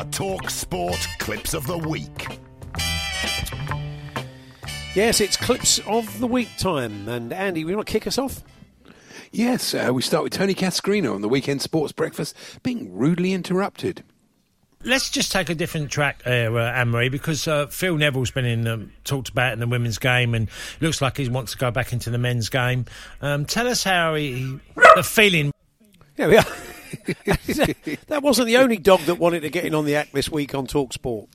The Talk Sport Clips of the Week. Yes, it's clips of the week time. And Andy, we want to kick us off? Yes, uh, we start with Tony Cascarino on the weekend sports breakfast being rudely interrupted. Let's just take a different track there, uh, Anne Marie, because uh, Phil Neville's been in um, talked about in the women's game, and looks like he wants to go back into the men's game. Um, tell us how he, the feeling. There we are. that wasn't the only dog that wanted to get in on the act this week on Talk Sport.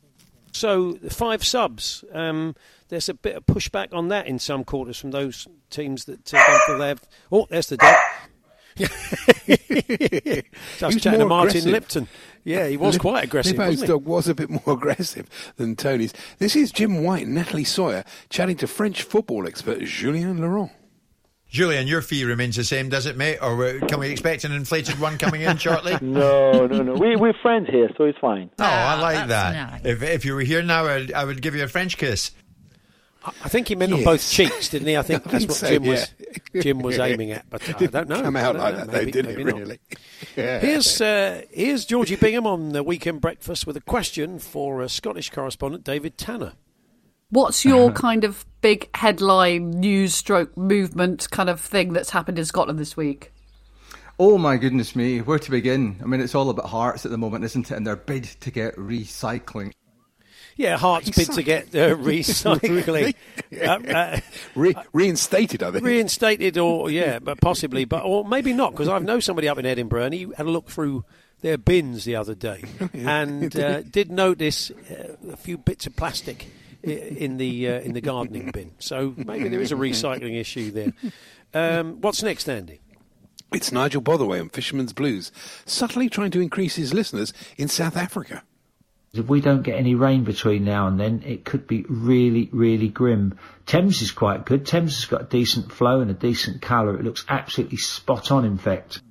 So five subs. Um, there's a bit of pushback on that in some quarters from those teams that uh, don't feel they have. Oh, there's the dog. Was chatting to Martin aggressive. Lipton. Yeah, he was Lip- quite aggressive. Lippo's dog was a bit more aggressive than Tony's. This is Jim White and Natalie Sawyer chatting to French football expert Julien Laurent. Julian, your fee remains the same, does it, mate? Or uh, can we expect an inflated one coming in shortly? No, no, no. We, we're friends here, so it's fine. Oh, I like that's that. nice. If, if you were here now, I'd, I would give you a French kiss. I think he meant on both cheeks, didn't he? I think I that's think what so, Jim was. Jim was aiming at, but I don't know. Come out like know. that, though, didn't it? Really? Yeah. Here's uh, here's Georgie Bingham on the weekend breakfast with a question for uh, Scottish correspondent David Tanner. What's your kind of big headline news stroke movement kind of thing that's happened in Scotland this week? Oh my goodness me, where to begin? I mean, it's all about Hearts at the moment, isn't it? And their bid to get recycling. Yeah, Hearts bid to get uh, recycling uh, uh, Re- reinstated, I think. reinstated, or yeah, but possibly, but or maybe not, because I know somebody up in Edinburgh, and he had a look through their bins the other day, and uh, did notice uh, a few bits of plastic i- in the uh, in the gardening bin. So maybe there is a recycling issue there. Um, what's next, Andy? It's Nigel Botherway on Fisherman's Blues, subtly trying to increase his listeners in South Africa. If we don't get any rain between now and then, it could be really, really grim. Thames is quite good. Thames has got a decent flow and a decent colour. It looks absolutely spot on, in fact.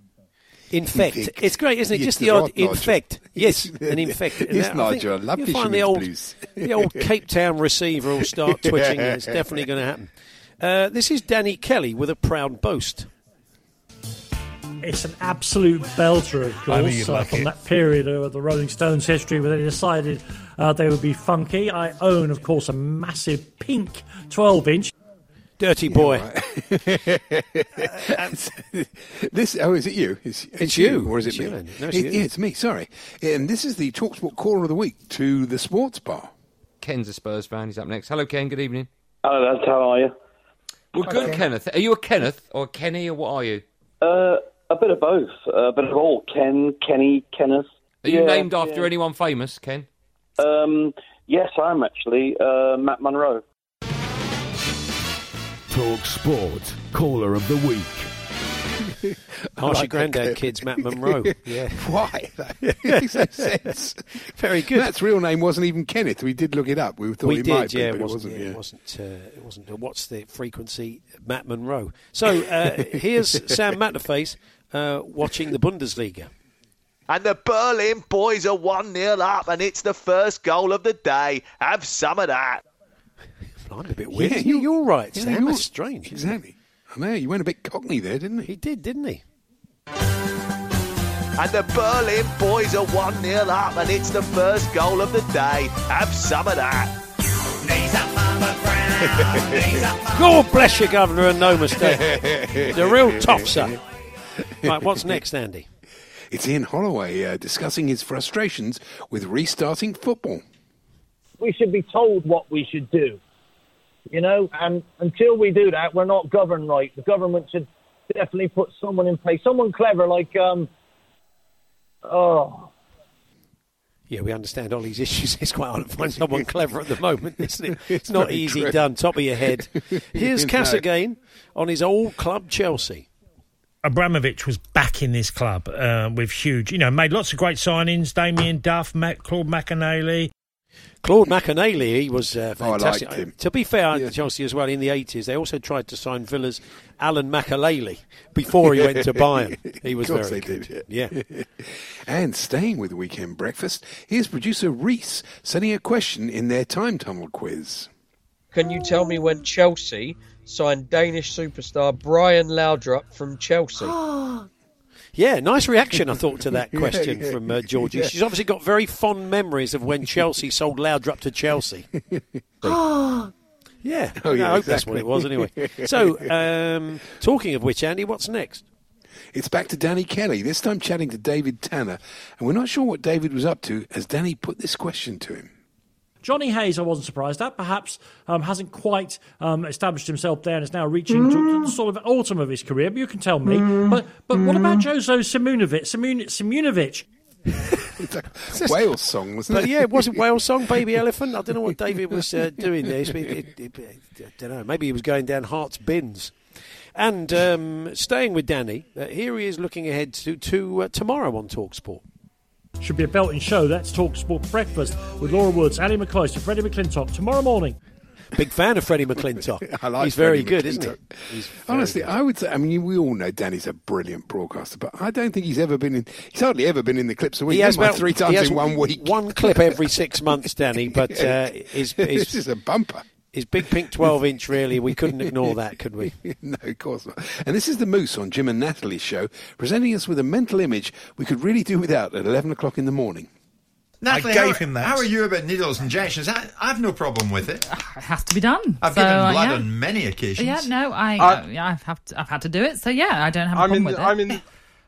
Infect. Infect. It's great, isn't it? Yes, Just the odd right, Nigel. infect. Yes, an infect. Yes, And I think Nigel, I love you'll find the old, Blues. the old Cape Town receiver will start twitching. and It's definitely going to happen. Uh, this is Danny Kelly with a proud boast. It's an absolute belter, of I knew course, you'd uh, like from it. that period of the Rolling Stones history where they decided uh, they would be funky. I own, of course, a massive pink 12 inch. Dirty boy. this oh, is it you? It's, It's you. or is it It's me? No, it's It- you. yeah, it's me. Sorry, and this is the Talksport caller of the week to the sports bar. Ken's a Spurs fan. He's up next. Hello, Ken. Good evening. Hello, lads. How are you? Well, good, Kenneth. Are you a Kenneth or a Kenny or what are you? Uh, a bit of both. A bit of all. Ken, Kenny, Kenneth. Are you Yeah, named after yeah. anyone famous, Ken? Um, yes, I'm actually uh, Matt Monro. Talk Sport Caller of the Week. Harsh like your granddad kids, Matt Monro. Yeah. Why? That makes no sense. Very good. Matt's real name wasn't even Kenneth. We did look it up. We thought we it did, might yeah. be, it but wasn't. it yeah, wasn't. It wasn't. Uh, it wasn't. Uh, what's the frequency? Matt Monro. So uh, here's Sam Matterface uh, watching the Bundesliga. And the Berlin boys are 1 0 up, and it's the first goal of the day. Have some of that. I'm a bit weird. Yeah, you, you- you're right, yeah, Sam. you're- That's strange. isn't it? Exactly. I know you went a bit cockney there, didn't he? He did, didn't he? And the Berlin boys are 1 0 up, and it's the first goal of the day. Have some of that. God bless you, Governor, and no mistake. the real topser. Right, what's next, Andy? It's Ian Holloway uh, discussing his frustrations with restarting football. We should be told what we should do, you know, and until we do that, we're not governed right. The government should definitely put someone in place, someone clever like, um, oh, Yeah, we understand all these issues. It's quite hard to find someone clever at the moment, isn't it? It's not easy true. done. Top of your head. Here's No. Cass again on his old club, Chelsea. Abramovich was back in this club uh, with huge, you know, made lots of great signings. Damien Duff, Mac, Claude McInally. Claude McInally, he was uh, Oh, I liked fantastic. him. To be fair, to Chelsea as well, in the 80s, they also tried to sign Villa's Alan McInally before he went to Bayern. He was of course very they good. did. Yeah. and staying with Weekend Breakfast, here's producer Reese sending a question in their time tunnel quiz. Can you tell me when Chelsea signed Danish superstar Brian Laudrup from Chelsea? Yeah, nice reaction, I thought, to that question Yeah. from uh, Georgie. Yeah. She's obviously got very fond memories of when Chelsea sold Laudrup to Chelsea. Yeah, Oh, yeah, I hope that's what it was anyway. So, um, talking of which, Andy, what's next? It's back to Danny Kelly, this time chatting to David Tanner, and we're not sure what David was up to as Danny put this question to him. Johnny Hayes, I wasn't surprised at. Perhaps um, hasn't quite um, established himself there and is now reaching to, to the sort of autumn of his career. But you can tell me. But but what about Jozo Simunovic? Simun- Simunovic. Wales song, wasn't But it? yeah, it wasn't Wales song, Baby Elephant. I don't know what David was uh, doing there. It, it, it, I don't know. Maybe he was going down Hearts bins. And um, staying with Danny, uh, here he is looking ahead to, to uh, tomorrow on Talksport. Should be a belting show. Let's talk sport breakfast with Laura Woods, Ali McCloy, and Freddie McClintock tomorrow morning. Big fan of Freddie McClintock. I like He's very Freddie good, isn't he? He's Honestly, good. I would say. I mean, we all know Danny's a brilliant broadcaster, but I don't think he's ever been in. He's hardly ever been in the clips a week. He has Never about three he times has in one week. One clip every six months, Danny. But uh, his, his, this is a bumper. His big pink twelve-inch, really. We couldn't ignore that, could we? no, of course not. And this is the Moose on Jim and Natalie's show, presenting us with a mental image we could really do without at 11 o'clock in the morning. Natalie, I how, gave him that. How are you about needles and injections? I, I've no problem with it. It has to be done. I've So, given uh, blood yeah. on many occasions. Yeah, no, I, I- uh, yeah, I've have to, I've had to do it. So yeah, I don't have a I'm problem in. with it. I'm in.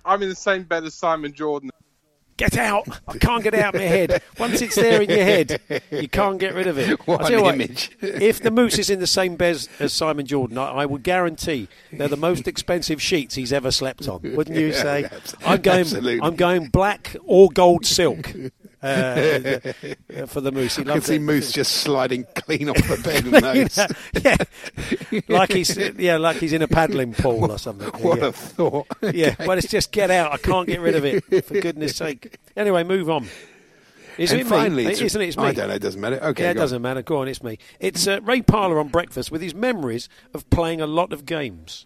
I'm in the same bed as Simon Jordan. Get out! I can't get out of my head. Once it's there in your head, you can't get rid of it. What I'll tell you an image. if the moose is in the same bed as Simon Jordan, I, I would guarantee they're the most expensive sheets he's ever slept on. Wouldn't you say? I'm going. absolutely. I'm going black or gold silk uh, uh, for the moose. He I can see it. Moose just sliding clean off the bed with those. yeah, like he's yeah, like he's in a paddling pool or something. What yeah. a thought. Yeah, Okay. well, it's just get out. I can't get rid of it. For goodness sake. Anyway, move on. Is And it finally, me? it's- Isn't it? It's me. I don't know, it doesn't matter. Okay, Yeah, it doesn't matter. Go on, it's me. It's uh, Ray Parlour on breakfast with his memories of playing a lot of games.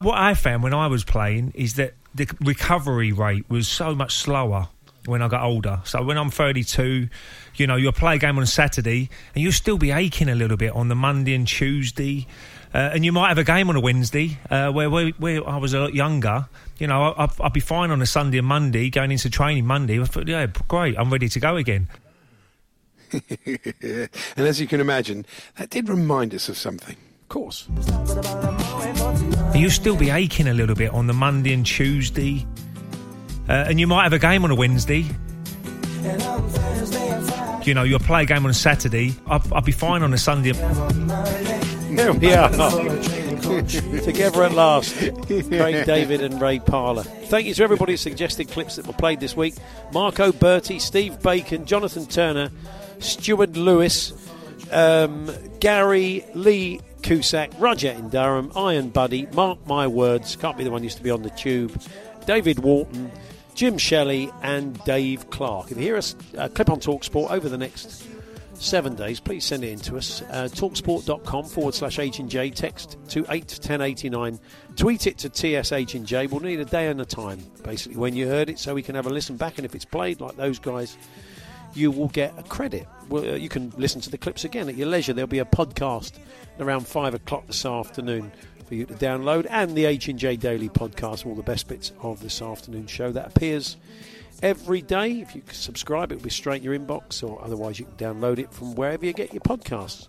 What I found when I was playing is that the recovery rate was so much slower when I got older. So when I'm 32, you know, you'll play a game on Saturday and you'll still be aching a little bit on the Monday and Tuesday. Uh, and you might have a game on a Wednesday uh, where, where where I was a lot younger. You know, I, I'd, I'd be fine on a Sunday and Monday, going into training Monday. I thought, yeah, great, I'm ready to go again. and as you can imagine, that did remind us of something. Of course. And you'll still be aching a little bit on the Monday and Tuesday. Uh, and you might have a game on a Wednesday. You know, you'll play a game on a Saturday. I'll, I'll be fine on a Sunday. Here we are. Together at last. Craig David and Ray Parlour. Thank you to everybody who suggested clips that were played this week. Marco Berti, Steve Bacon, Jonathan Turner, Stuart Lewis, um, Gary Lee Cusack, Roger in Durham, Iron Buddy, Mark My Words, can't be the one who used to be on the tube, David Walton, Jim Shelley, and Dave Clark. If you hear us uh, clip on Talksport over the next seven days, please send it in to us. Uh, talksport.com forward slash H and J. Text to 81089. Tweet it to TSH and J. We'll need a day and a time, basically, when you heard it, so we can have a listen back. And if it's played like those guys, you will get a credit. Well, uh, you can listen to the clips again at your leisure. There'll be a podcast around five o'clock this afternoon for you to download, and the H and J Daily podcast, all the best bits of this afternoon show that appears every day. If you subscribe, it will be straight in your inbox, or otherwise you can download it from wherever you get your podcasts.